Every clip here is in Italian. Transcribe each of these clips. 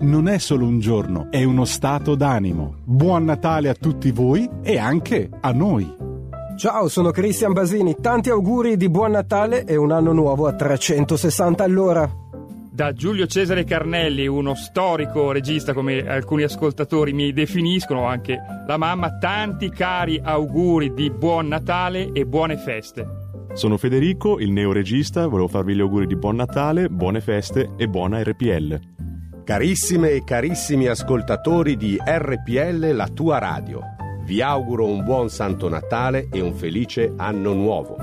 non è solo un giorno, è uno stato d'animo. Buon Natale a tutti voi e anche a noi. Ciao, sono Cristian Basini, tanti auguri di buon Natale e un anno nuovo a 360 all'ora. Da Giulio Cesare Carnelli, uno storico regista come alcuni ascoltatori mi definiscono, anche la mamma, tanti cari auguri di buon Natale e buone feste. Sono Federico, il neoregista, volevo farvi gli auguri di buon Natale, buone feste e buona RPL. Carissime e carissimi ascoltatori di RPL, la tua radio, vi auguro un buon Santo Natale e un felice anno nuovo.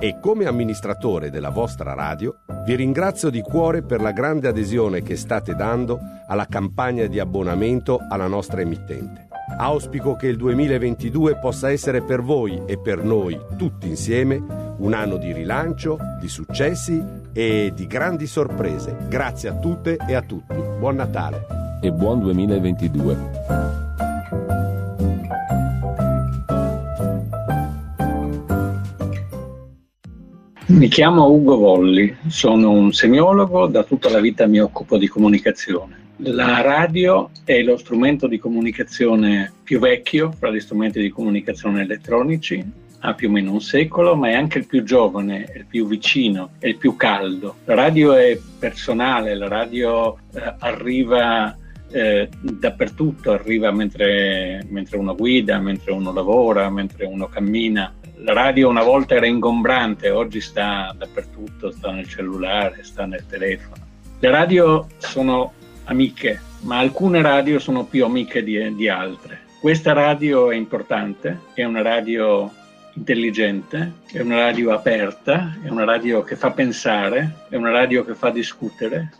E come amministratore della vostra radio, vi ringrazio di cuore per la grande adesione che state dando alla campagna di abbonamento alla nostra emittente. Auspico che il 2022 possa essere per voi e per noi tutti insieme un anno di rilancio, di successi e di grandi sorprese. Grazie a tutte e a tutti. Buon Natale e buon 2022. Mi chiamo Ugo Volli, sono un semiologo, da tutta la vita mi occupo di comunicazione. La radio è lo strumento di comunicazione più vecchio fra gli strumenti di comunicazione elettronici, ha più o meno un secolo, ma è anche il più giovane, il più vicino, il più caldo. La radio è personale, la radio eh, arriva eh, dappertutto, arriva mentre, mentre, uno guida, mentre uno lavora, mentre uno cammina. La radio una volta era ingombrante, oggi sta dappertutto, sta nel cellulare, sta nel telefono. Le radio sono amiche, ma alcune radio sono più amiche di, di altre. Questa radio è importante, è una radio intelligente, è una radio aperta, è una radio che fa pensare, è una radio che fa discutere.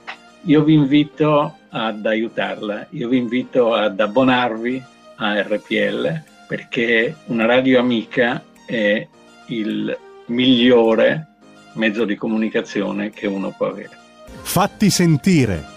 Io vi invito ad aiutarla, io vi invito ad abbonarvi a RPL perché una radio amica è il migliore mezzo di comunicazione che uno può avere. Fatti sentire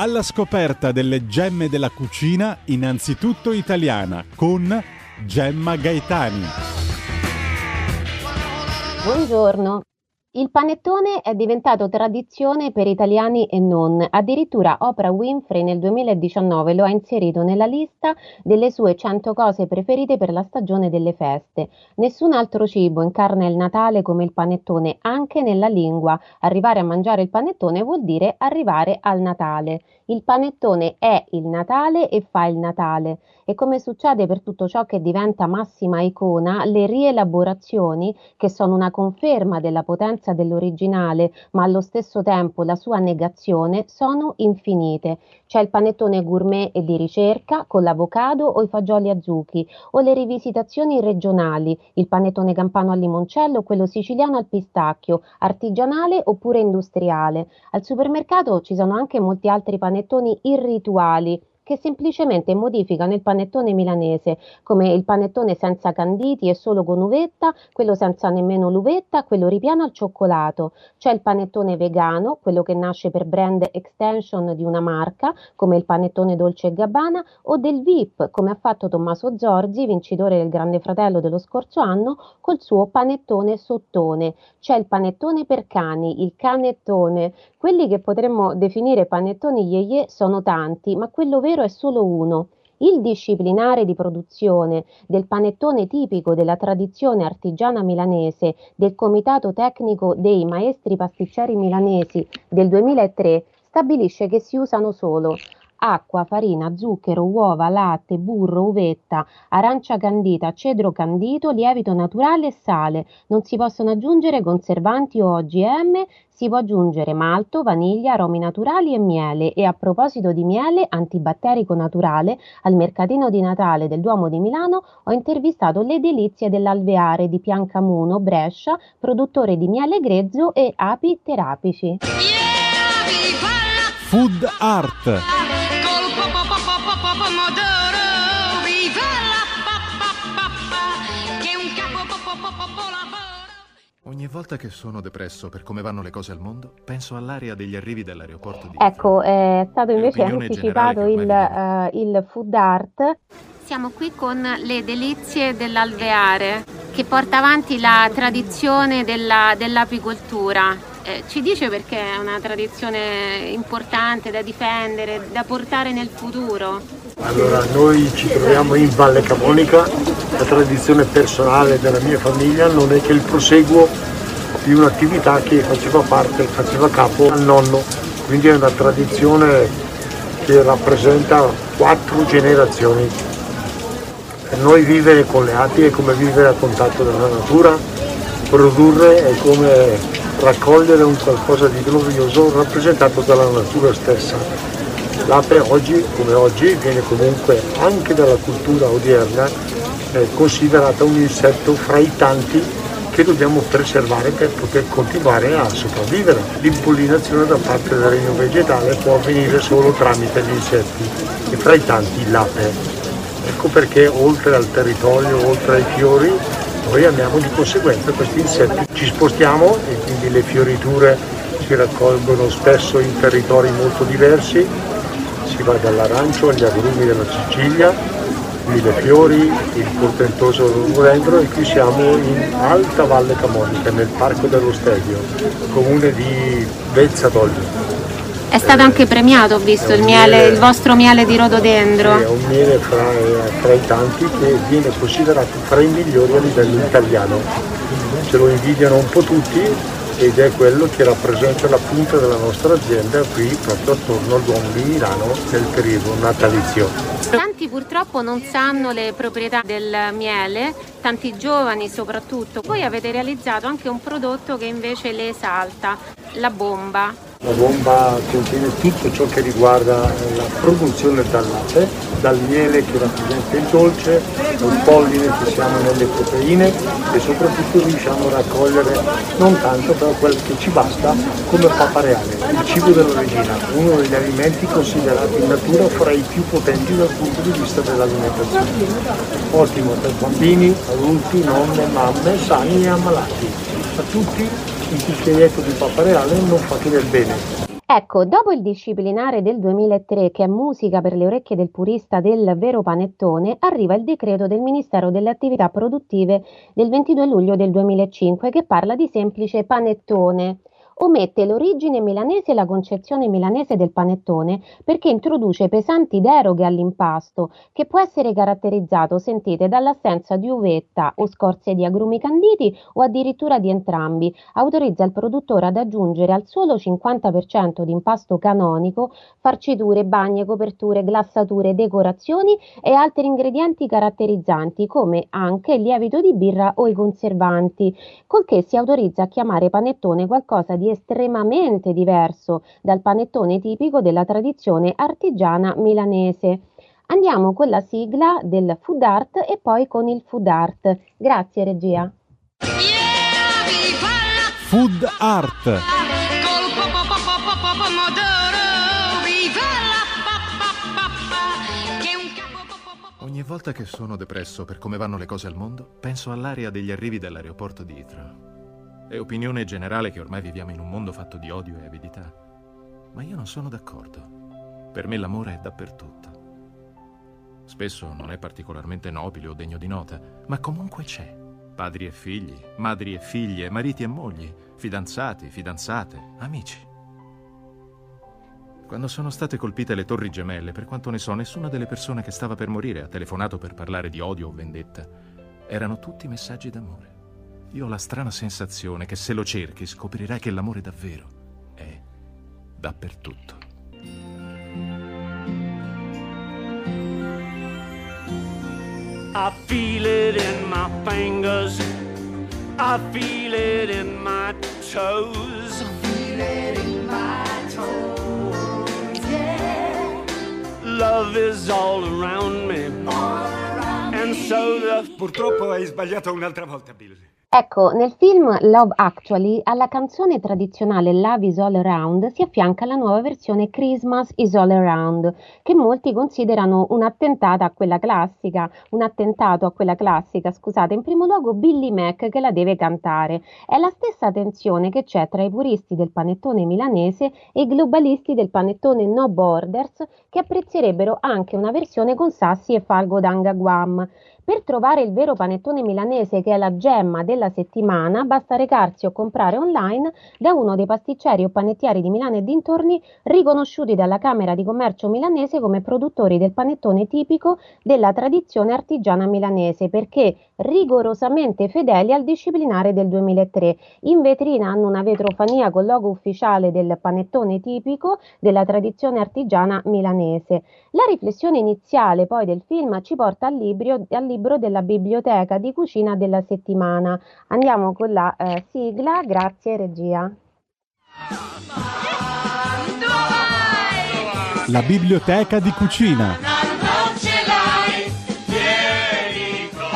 alla scoperta delle gemme della cucina, innanzitutto italiana, con Gemma Gaetani. Buongiorno, il panettone è diventato tradizione per italiani e non, addirittura Oprah Winfrey nel 2019 lo ha inserito nella lista delle sue 100 cose preferite per la stagione delle feste. Nessun altro cibo incarna il Natale come il panettone, anche nella lingua. Arrivare a mangiare il panettone vuol dire arrivare al Natale. Il panettone è il Natale e fa il Natale e come succede per tutto ciò che diventa massima icona, le rielaborazioni, che sono una conferma della potenza dell'originale, ma allo stesso tempo la sua negazione, sono infinite. C'è il panettone gourmet e di ricerca con l'avocado o i fagioli a zucchi, o le rivisitazioni regionali, il panettone campano al limoncello, quello siciliano al pistacchio, artigianale oppure industriale. Al supermercato ci sono anche molti altri panettoni irrituali che semplicemente modificano il panettone milanese, come il panettone senza canditi e solo con uvetta, quello senza nemmeno l'uvetta, quello ripiano al cioccolato. C'è il panettone vegano, quello che nasce per brand extension di una marca, come il panettone Dolce e Gabbana, o del VIP, come ha fatto Tommaso Zorzi, vincitore del Grande Fratello dello scorso anno, col suo panettone sottone. C'è il panettone per cani, il canettone. Quelli che potremmo definire panettoni yeye sono tanti, ma quello vero è solo uno. Il disciplinare di produzione del panettone tipico della tradizione artigiana milanese del Comitato Tecnico dei Maestri Pasticceri Milanesi del 2003 stabilisce che si usano solo acqua, farina, zucchero, uova, latte, burro, uvetta, arancia candita, cedro candito, lievito naturale e sale. Non si possono aggiungere conservanti o OGM, si può aggiungere malto, vaniglia, aromi naturali e miele. E a proposito di miele antibatterico naturale, al mercatino di Natale del Duomo di Milano ho intervistato le delizie dell'alveare di Piancamuno, Brescia, produttore di miele grezzo e api terapici. Food Art. Ogni volta che sono depresso per come vanno le cose al mondo, penso all'area degli arrivi dell'aeroporto di... Ecco, è stato invece anticipato il, eh, il food art. Siamo qui con le delizie dell'alveare che porta avanti la tradizione della- dell'apicoltura. Eh, ci dice perché è una tradizione importante da difendere, da portare nel futuro? Allora, noi ci troviamo in Valle Camonica, la tradizione personale della mia famiglia non è che il proseguo di un'attività che faceva parte, faceva capo al nonno, quindi è una tradizione che rappresenta quattro generazioni. Per noi vivere con le api è come vivere a contatto della natura, produrre è come raccogliere un qualcosa di glorioso rappresentato dalla natura stessa. L'ape oggi, come oggi, viene comunque anche dalla cultura odierna eh, considerata un insetto fra i tanti che dobbiamo preservare per poter continuare a sopravvivere. L'impollinazione da parte del regno vegetale può avvenire solo tramite gli insetti e fra i tanti l'ape. Ecco perché oltre al territorio, oltre ai fiori, noi amiamo di conseguenza questi insetti. Ci spostiamo e quindi le fioriture si raccolgono spesso in territori molto diversi, si va dall'arancio agli agrumi della Sicilia, Millefiori, il portentoso rhododendro e qui siamo in Alta Valle Camonica, nel Parco dello Stelvio, comune di Vezza d'Olio. È stato anche premiato, ho visto, il, miele, miele- il vostro miele di rododendro. È un miele fra, fra i tanti che viene considerato fra i migliori a livello italiano. Ce lo invidiano un po' tutti ed è quello che rappresenta la punta della nostra azienda qui proprio attorno al Duomo di Milano nel periodo natalizio. Tanti purtroppo non sanno le proprietà del miele, tanti giovani soprattutto. Voi avete realizzato anche un prodotto che invece le esalta, la bomba. La bomba contiene tutto ciò che riguarda eh, la produzione dal latte, dal miele che rappresenta il dolce, dal polline che siamo nelle proteine e soprattutto riusciamo a raccogliere non tanto però quel che ci basta come papa reale, il cibo della regina, uno degli alimenti considerati in natura fra i più potenti dal punto di vista dell'alimentazione. Ottimo per bambini, adulti, nonne, mamme, sani e ammalati. A tutti un cucchiaietto di papa reale non fa del bene. Ecco, dopo il disciplinare del 2003, che è musica per le orecchie del purista del vero panettone, arriva il decreto del Ministero delle Attività Produttive del 22 luglio del 2005 che parla di semplice panettone. Omette l'origine milanese e la concezione milanese del panettone perché introduce pesanti deroghe all'impasto che può essere caratterizzato, sentite, dall'assenza di uvetta o scorze di agrumi canditi o addirittura di entrambi. Autorizza il produttore ad aggiungere al solo 50% di impasto canonico farciture, bagne, coperture, glassature, decorazioni e altri ingredienti caratterizzanti come anche il lievito di birra o i conservanti, col che si autorizza a chiamare panettone qualcosa di estremamente diverso dal panettone tipico della tradizione artigiana milanese. Andiamo con la sigla del food art e poi con il food art. Grazie regia. Food Art. Ogni volta che sono depresso per come vanno le cose al mondo, penso all'area degli arrivi dell'aeroporto di Heathrow. È opinione generale che ormai viviamo in un mondo fatto di odio e avidità. Ma io non sono d'accordo. Per me l'amore è dappertutto. Spesso non è particolarmente nobile o degno di nota, ma comunque c'è. Padri e figli, madri e figlie, mariti e mogli, fidanzati, fidanzate, amici. Quando sono state colpite le torri gemelle, per quanto ne so, nessuna delle persone che stava per morire ha telefonato per parlare di odio o vendetta. Erano tutti messaggi d'amore. Io ho la strana sensazione che se lo cerchi scoprirai che l'amore davvero è dappertutto. I feel it in my fingers. I feel it in my toes. I feel it in my toes. Yeah. Love is all around me. And so the... Purtroppo hai sbagliato un'altra volta, Bill. Ecco, nel film Love Actually, alla canzone tradizionale Love is All Around si affianca la nuova versione Christmas is All Around, che molti considerano un attentato a quella classica, un attentato a quella classica, scusate, in primo luogo Billy Mac che la deve cantare. È la stessa tensione che c'è tra i puristi del panettone milanese e i globalisti del panettone No Borders che apprezzerebbero anche una versione con Sassi e Falgo d'Anga Guam. Per trovare il vero panettone milanese che è la gemma della settimana, basta recarsi o comprare online da uno dei pasticceri o panettieri di Milano e dintorni riconosciuti dalla Camera di Commercio milanese come produttori del panettone tipico della tradizione artigiana milanese, perché rigorosamente fedeli al disciplinare del 2003. In vetrina hanno una vetrofania col logo ufficiale del panettone tipico della tradizione artigiana milanese. La riflessione iniziale poi del film ci porta al libro, al libro della biblioteca di cucina della settimana. Andiamo con la eh, sigla, grazie regia. La biblioteca di cucina.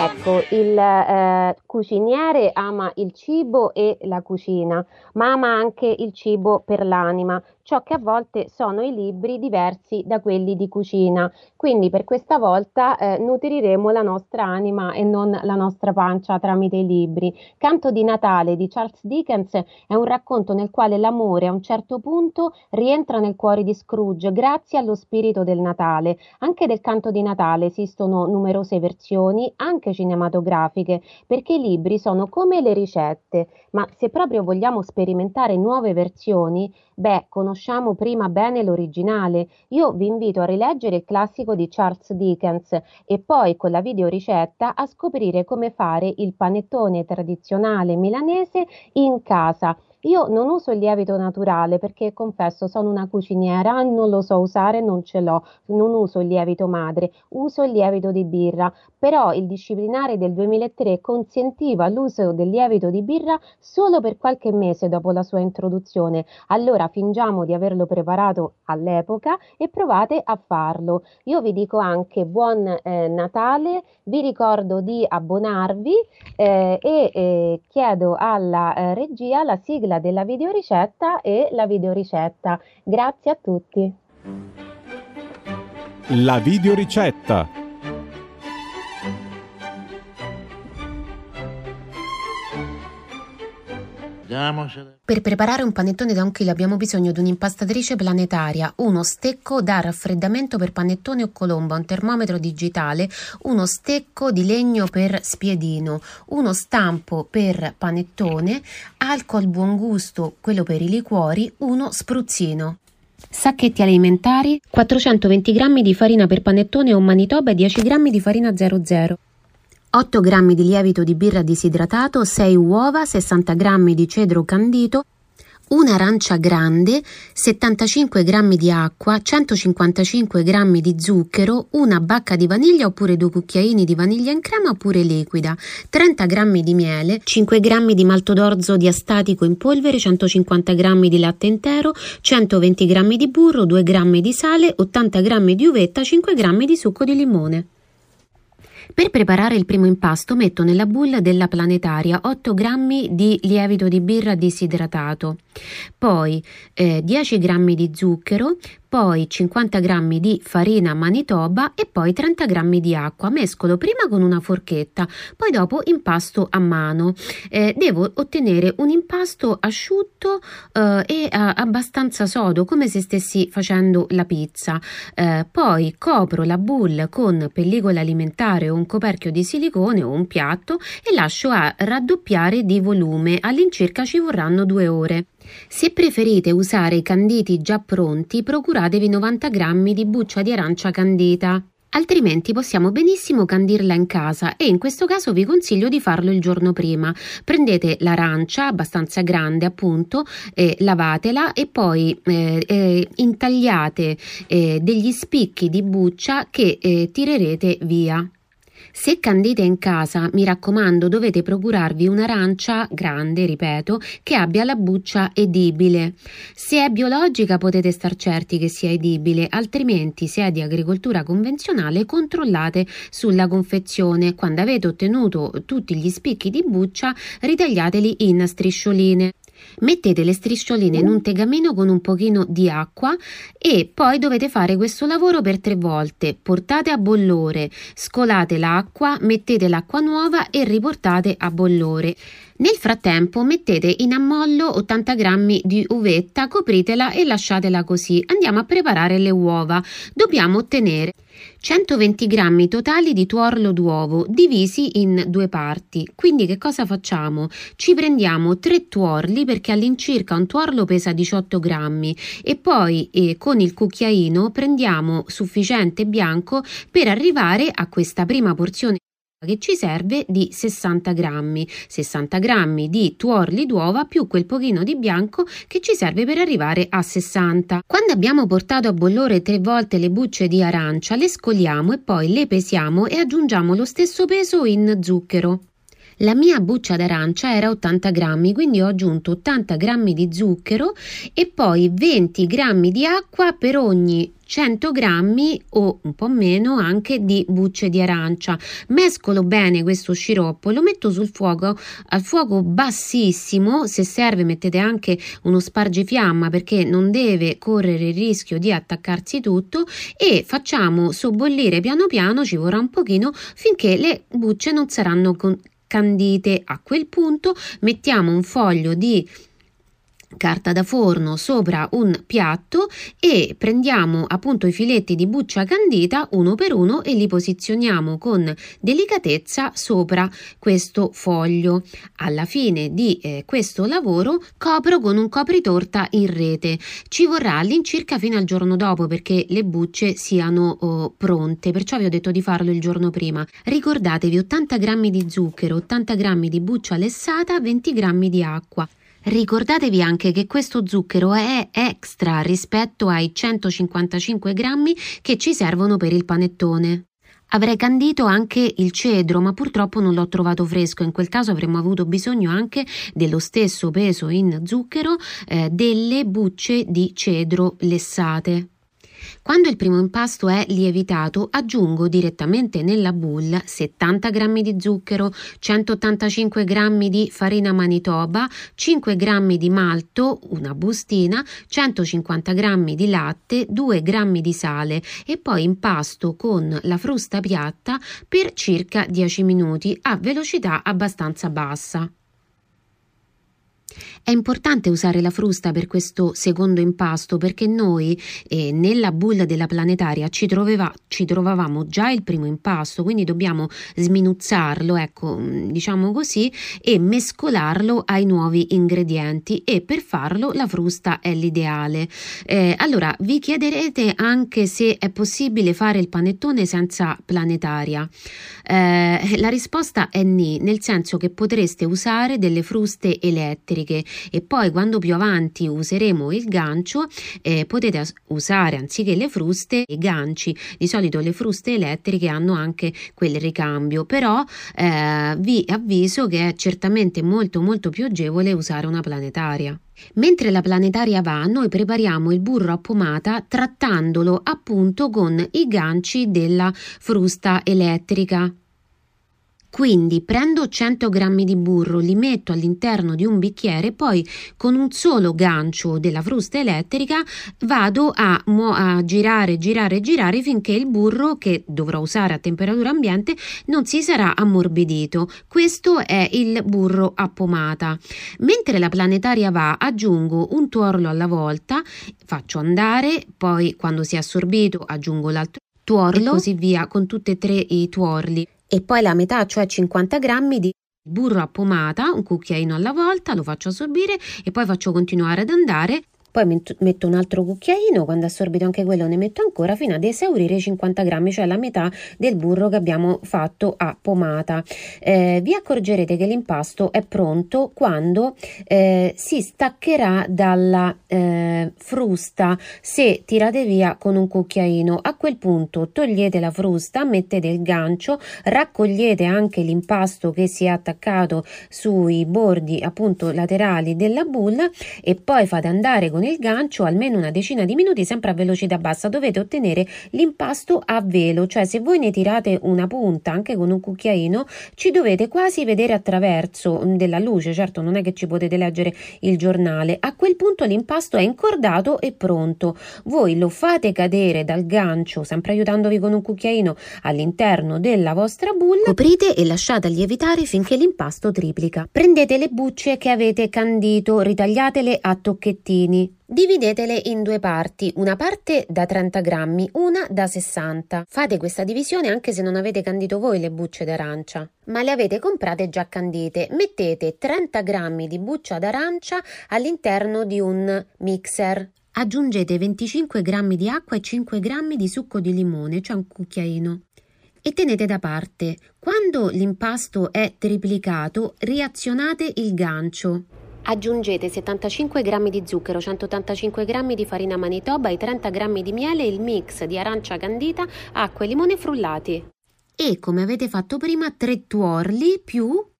Ecco, il eh, cuciniere ama il cibo e la cucina, ma ama anche il cibo per l'anima, ciò che a volte sono i libri diversi da quelli di cucina. Quindi per questa volta eh, nutriremo la nostra anima e non la nostra pancia tramite i libri. Canto di Natale di Charles Dickens è un racconto nel quale l'amore a un certo punto rientra nel cuore di Scrooge grazie allo spirito del Natale. Anche del canto di Natale esistono numerose versioni, anche cinematografiche, perché i libri sono come le ricette, ma se proprio vogliamo sperimentare nuove versioni, beh, conosciamo prima bene l'originale. Io vi invito a rileggere il classico di Charles Dickens e poi con la videoricetta a scoprire come fare il panettone tradizionale milanese in casa. Io non uso il lievito naturale perché confesso sono una cuciniera, non lo so usare, non ce l'ho, non uso il lievito madre, uso il lievito di birra, però il disciplinare del 2003 consentiva l'uso del lievito di birra solo per qualche mese dopo la sua introduzione. Allora fingiamo di averlo preparato all'epoca e provate a farlo. Io vi dico anche buon eh, Natale, vi ricordo di abbonarvi eh, e eh, chiedo alla eh, regia la sigla della videoricetta e la videoricetta. Grazie a tutti. La videoricetta. Per preparare un panettone da un chilo abbiamo bisogno di un'impastatrice planetaria, uno stecco da raffreddamento per panettone o colomba, un termometro digitale, uno stecco di legno per spiedino, uno stampo per panettone, alcol buon gusto, quello per i liquori, uno spruzzino. Sacchetti alimentari, 420 g di farina per panettone o manitoba e 10 g di farina 00. 8 g di lievito di birra disidratato, 6 uova, 60 g di cedro candito, un'arancia grande, 75 g di acqua, 155 g di zucchero, una bacca di vaniglia oppure due cucchiaini di vaniglia in crema oppure liquida, 30 g di miele, 5 g di malto d'orzo diastatico in polvere, 150 g di latte intero, 120 g di burro, 2 g di sale, 80 g di uvetta, 5 g di succo di limone. Per preparare il primo impasto metto nella boule della planetaria 8 g di lievito di birra disidratato, poi eh, 10 g di zucchero, poi 50 g di farina manitoba e poi 30 g di acqua. Mescolo prima con una forchetta, poi dopo impasto a mano. Eh, devo ottenere un impasto asciutto eh, e abbastanza sodo, come se stessi facendo la pizza. Eh, poi copro la boule con pellicola alimentare o un coperchio di silicone o un piatto e lascio a raddoppiare di volume. All'incirca ci vorranno due ore. Se preferite usare i canditi già pronti, procuratevi 90 g di buccia di arancia candita. Altrimenti possiamo benissimo candirla in casa e in questo caso vi consiglio di farlo il giorno prima. Prendete l'arancia abbastanza grande appunto, eh, lavatela e poi eh, eh, intagliate eh, degli spicchi di buccia che eh, tirerete via. Se candite in casa, mi raccomando, dovete procurarvi un'arancia grande, ripeto, che abbia la buccia edibile. Se è biologica potete star certi che sia edibile, altrimenti se è di agricoltura convenzionale controllate sulla confezione. Quando avete ottenuto tutti gli spicchi di buccia, ritagliateli in striscioline. Mettete le striscioline in un tegamino con un pochino di acqua e poi dovete fare questo lavoro per tre volte. Portate a bollore, scolate l'acqua, mettete l'acqua nuova e riportate a bollore. Nel frattempo mettete in ammollo 80 g di uvetta, copritela e lasciatela così. Andiamo a preparare le uova. Dobbiamo ottenere 120 g totali di tuorlo d'uovo divisi in due parti. Quindi che cosa facciamo? Ci prendiamo tre tuorli perché all'incirca un tuorlo pesa 18 grammi e poi eh, con il cucchiaino prendiamo sufficiente bianco per arrivare a questa prima porzione che ci serve di 60 grammi, 60 grammi di tuorli d'uova più quel pochino di bianco che ci serve per arrivare a 60. Quando abbiamo portato a bollore tre volte le bucce di arancia, le scoliamo e poi le pesiamo e aggiungiamo lo stesso peso in zucchero. La mia buccia d'arancia era 80 grammi, quindi ho aggiunto 80 grammi di zucchero e poi 20 grammi di acqua per ogni 100 grammi o un po' meno anche di bucce di arancia. Mescolo bene questo sciroppo e lo metto sul fuoco al fuoco bassissimo. Se serve mettete anche uno spargifiamma perché non deve correre il rischio di attaccarsi tutto e facciamo sobbollire piano piano, ci vorrà un pochino finché le bucce non saranno candite. A quel punto mettiamo un foglio di carta da forno sopra un piatto e prendiamo appunto i filetti di buccia candita uno per uno e li posizioniamo con delicatezza sopra questo foglio. Alla fine di eh, questo lavoro copro con un copritorta in rete. Ci vorrà all'incirca fino al giorno dopo perché le bucce siano oh, pronte, perciò vi ho detto di farlo il giorno prima. Ricordatevi 80 g di zucchero, 80 g di buccia lessata, 20 g di acqua. Ricordatevi anche che questo zucchero è extra rispetto ai 155 grammi che ci servono per il panettone. Avrei candito anche il cedro, ma purtroppo non l'ho trovato fresco. In quel caso avremmo avuto bisogno anche dello stesso peso in zucchero eh, delle bucce di cedro lessate. Quando il primo impasto è lievitato, aggiungo direttamente nella boule 70 g di zucchero, 185 g di farina manitoba, 5 g di malto, una bustina, 150 g di latte, 2 g di sale e poi impasto con la frusta piatta per circa 10 minuti a velocità abbastanza bassa. È importante usare la frusta per questo secondo impasto perché noi eh, nella bulla della planetaria ci, troveva, ci, trovavamo già il primo impasto, quindi dobbiamo sminuzzarlo, ecco, mm, diciamo così, e mescolarlo ai nuovi ingredienti e per farlo la frusta è l'ideale. Eh, allora, vi chiederete anche se è possibile fare il panettone senza planetaria. Eh, la risposta è ni, nel senso che potreste usare delle fruste elettriche e poi quando più avanti useremo il gancio eh, potete usare anziché le fruste i ganci. Di solito le fruste elettriche hanno anche quel ricambio, però eh, vi avviso che è certamente molto molto più agevole usare una planetaria. Mentre la planetaria va, noi prepariamo il burro a pomata trattandolo appunto con i ganci della frusta elettrica. Quindi prendo 100 g di burro, li metto all'interno di un bicchiere, poi con un solo gancio della frusta elettrica vado a, a girare, girare, girare finché il burro che dovrò usare a temperatura ambiente non si sarà ammorbidito. Questo è il burro a pomata. Mentre la planetaria va, aggiungo un tuorlo alla volta, faccio andare, poi quando si è assorbito aggiungo l'altro tuorlo e così via con tutti e tre i tuorli e poi la metà, cioè 50 grammi di burro a pomata, un cucchiaino alla volta, lo faccio assorbire e poi faccio continuare ad andare poi metto un altro cucchiaino, quando assorbito anche quello ne metto ancora fino ad esaurire i 50 grammi, cioè la metà del burro che abbiamo fatto a pomata. Eh, vi accorgerete che l'impasto è pronto quando eh, si staccherà dalla eh, frusta se tirate via con un cucchiaino. A quel punto togliete la frusta, mettete il gancio, raccogliete anche l'impasto che si è attaccato sui bordi appunto laterali della bulla e poi fate andare con con il gancio almeno una decina di minuti sempre a velocità bassa. Dovete ottenere l'impasto a velo cioè se voi ne tirate una punta anche con un cucchiaino ci dovete quasi vedere attraverso mm, della luce certo non è che ci potete leggere il giornale. A quel punto l'impasto è incordato e pronto. Voi lo fate cadere dal gancio sempre aiutandovi con un cucchiaino all'interno della vostra bulla. Coprite e lasciate lievitare finché l'impasto triplica. Prendete le bucce che avete candito ritagliatele a tocchettini Dividetele in due parti, una parte da 30 grammi, una da 60. Fate questa divisione anche se non avete candito voi le bucce d'arancia, ma le avete comprate già candite. Mettete 30 grammi di buccia d'arancia all'interno di un mixer. Aggiungete 25 grammi di acqua e 5 grammi di succo di limone, cioè un cucchiaino e tenete da parte. Quando l'impasto è triplicato, reazionate il gancio. Aggiungete 75 g di zucchero, 185 g di farina manitoba e 30 g di miele e il mix di arancia candita, acqua e limone frullati. E come avete fatto prima, 3 tuorli più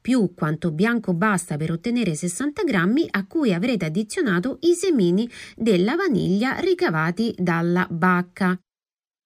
più quanto bianco basta per ottenere 60 grammi a cui avrete addizionato i semini della vaniglia ricavati dalla bacca.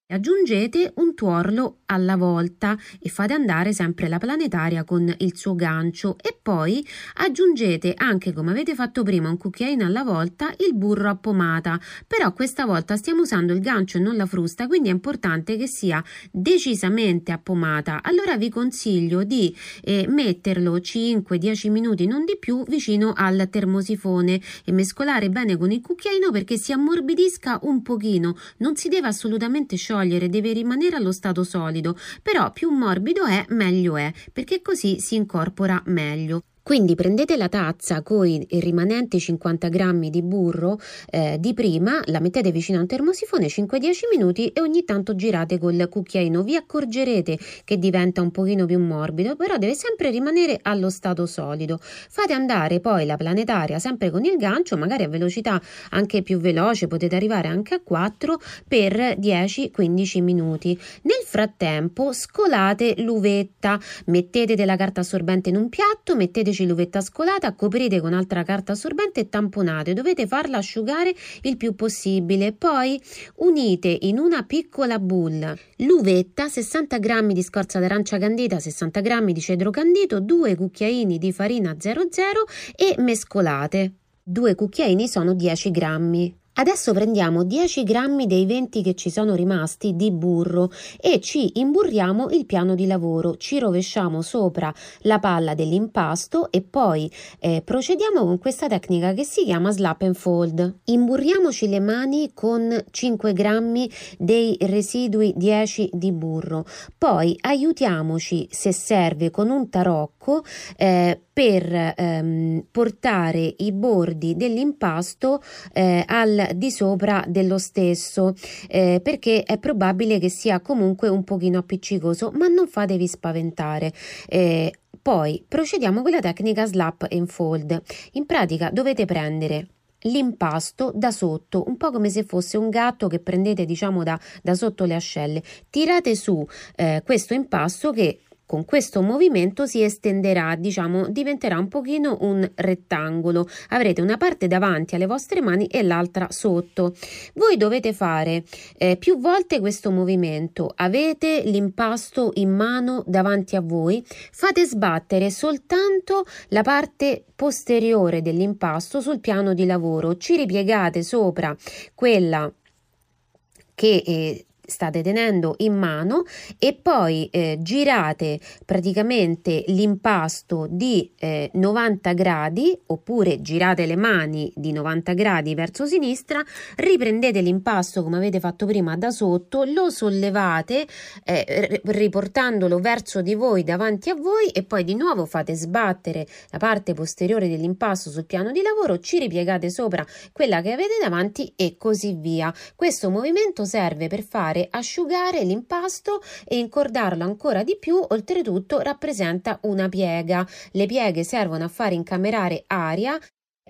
Aggiungete un tuorlo alla volta e fate andare sempre la planetaria con il suo gancio. E poi aggiungete anche come avete fatto prima un cucchiaino alla volta il burro a pomata. Però questa volta stiamo usando il gancio e non la frusta quindi è importante che sia decisamente a pomata. Allora vi consiglio di eh, metterlo 5-10 minuti non di più vicino al termosifone e mescolare bene con il cucchiaino perché si ammorbidisca un pochino. Non si deve assolutamente sciogliere sciogliere deve rimanere allo stato solido, però più morbido è meglio è, perché così si incorpora meglio. Quindi prendete la tazza con i rimanenti 50 grammi di burro eh, di prima, la mettete vicino a un termosifone 5-10 minuti e ogni tanto girate col cucchiaino. Vi accorgerete che diventa un pochino più morbido, però deve sempre rimanere allo stato solido. Fate andare poi la planetaria sempre con il gancio, magari a velocità anche più veloce, potete arrivare anche a 4 per 10-15 minuti. Nel frattempo scolate l'uvetta, mettete della carta assorbente in un piatto, mettete l'uvetta scolata, coprite con altra carta assorbente e tamponate. Dovete farla asciugare il più possibile. Poi unite in una piccola bulla l'uvetta, 60 g di scorza d'arancia candita, 60 g di cedro candito, 2 cucchiaini di farina 00 e mescolate. 2 cucchiaini sono 10 grammi. Adesso prendiamo 10 grammi dei 20 che ci sono rimasti di burro e ci imburriamo il piano di lavoro, ci rovesciamo sopra la palla dell'impasto e poi eh, procediamo con questa tecnica che si chiama slap and fold. Imburriamoci le mani con 5 grammi dei residui 10 di burro, poi aiutiamoci se serve con un tarocco eh, per ehm, portare i bordi dell'impasto eh, al di sopra dello stesso eh, perché è probabile che sia comunque un pochino appiccicoso ma non fatevi spaventare eh, poi procediamo con la tecnica slap and fold in pratica dovete prendere l'impasto da sotto, un po' come se fosse un gatto che prendete diciamo da, da sotto le ascelle. Tirate su eh, questo impasto che con questo movimento si estenderà, diciamo, diventerà un pochino un rettangolo. Avrete una parte davanti alle vostre mani e l'altra sotto. Voi dovete fare eh, più volte questo movimento. Avete l'impasto in mano davanti a voi, fate sbattere soltanto la parte posteriore dell'impasto sul piano di lavoro, ci ripiegate sopra quella che eh, state tenendo in mano e poi eh, girate praticamente l'impasto di eh, 90 gradi oppure girate le mani di 90 gradi verso sinistra riprendete l'impasto come avete fatto prima da sotto lo sollevate eh, riportandolo verso di voi davanti a voi e poi di nuovo fate sbattere la parte posteriore dell'impasto sul piano di lavoro ci ripiegate sopra quella che avete davanti e così via. Questo movimento serve per fare fare asciugare l'impasto e incordarlo ancora di più, oltretutto rappresenta una piega. Le pieghe servono a far incamerare aria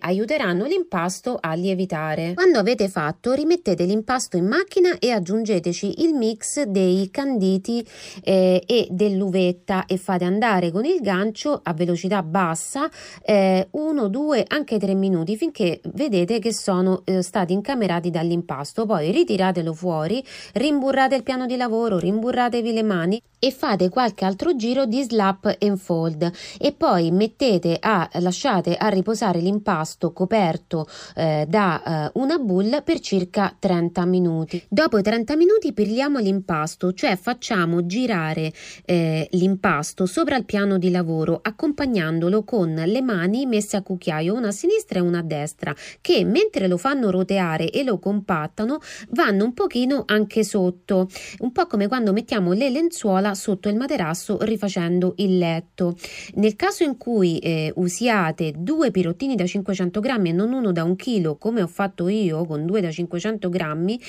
aiuteranno l'impasto a lievitare. Quando avete fatto, rimettete l'impasto in macchina e aggiungeteci il mix dei canditi eh, e dell'uvetta e fate andare con il gancio a velocità bassa eh, 1, 2, anche 3 minuti finché vedete che sono eh, stati incamerati dall'impasto. Poi ritiratelo fuori, rimburrate il piano di lavoro, rimburratevi le mani e fate qualche altro giro di slap and fold e poi mettete a lasciate a riposare l'impasto coperto eh, da eh, una boule per circa 30 minuti. Dopo i 30 minuti pirliamo l'impasto, cioè facciamo girare eh, l'impasto sopra il piano di lavoro accompagnandolo con le mani messe a cucchiaio, una a sinistra e una a destra, che mentre lo fanno roteare e lo compattano vanno un pochino anche sotto, un po' come quando mettiamo le lenzuola sotto il materasso rifacendo il letto. Nel caso in cui eh, usiate due pirottini da 500 grammi e non uno da un chilo, come ho fatto io con due da 500 grammi,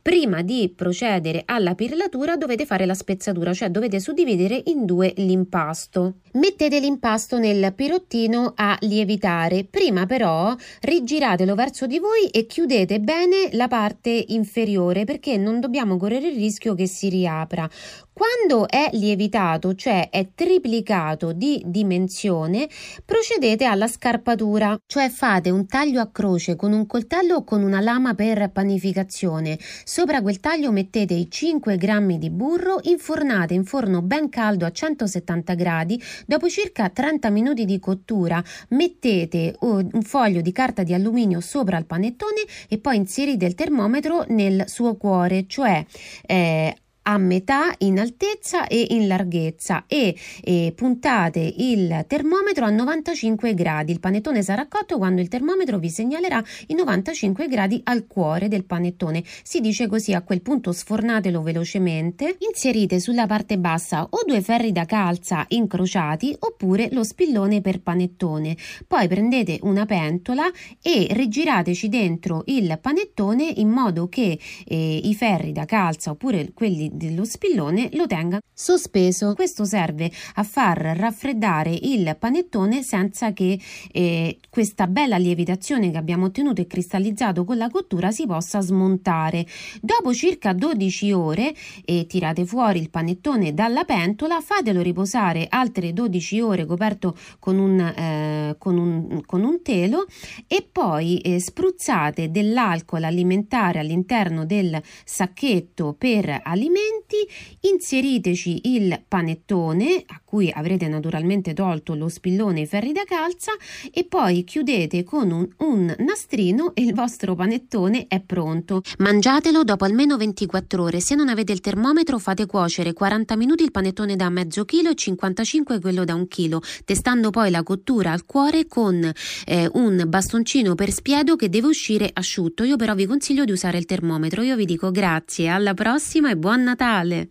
prima di procedere alla pirlatura dovete fare la spezzatura, cioè dovete suddividere in due l'impasto. Mettete l'impasto nel pirottino a lievitare, prima però rigiratelo verso di voi e chiudete bene la parte inferiore perché non dobbiamo correre il rischio che si riapra. Quando è lievitato, cioè è triplicato di dimensione, procedete alla scarpatura, cioè fate un taglio a croce con un coltello o con una lama per panificazione. Sopra quel taglio mettete i 5 grammi di burro, infornate in forno ben caldo a 170 gradi. Dopo circa 30 minuti di cottura mettete un foglio di carta di alluminio sopra il panettone e poi inserite il termometro nel suo cuore, cioè eh, a metà in altezza e in larghezza e, e, puntate il termometro a 95 gradi. Il panettone sarà cotto quando il termometro vi segnalerà i 95 gradi al cuore del panettone. Si dice così, a quel punto sfornatelo velocemente, inserite sulla parte bassa o due ferri da calza incrociati oppure lo spillone per panettone. Poi prendete una pentola e rigirateci dentro il panettone in modo che eh, i ferri da calza oppure quelli dello spillone lo tenga sospeso. Questo serve a far raffreddare il panettone senza che eh, questa bella lievitazione che abbiamo ottenuto e cristallizzato con la cottura si possa smontare. Dopo circa 12 ore eh, tirate fuori il panettone dalla pentola, fatelo riposare altre 12 ore coperto con un, eh, con un, con un telo e poi eh, spruzzate dell'alcol alimentare all'interno del sacchetto per alimenti alimenti, inseriteci il panettone a cui avrete naturalmente tolto lo spillone e i ferri da calza e poi chiudete con un, un nastrino e il vostro panettone è pronto. Mangiatelo dopo almeno 24 ore. Se non avete il termometro fate cuocere 40 minuti il panettone da mezzo chilo e 55 quello da un chilo, testando poi la cottura al cuore con eh, un bastoncino per spiedo che deve uscire asciutto. Io però vi consiglio di usare il termometro. Io vi dico grazie, alla prossima e buon Natale!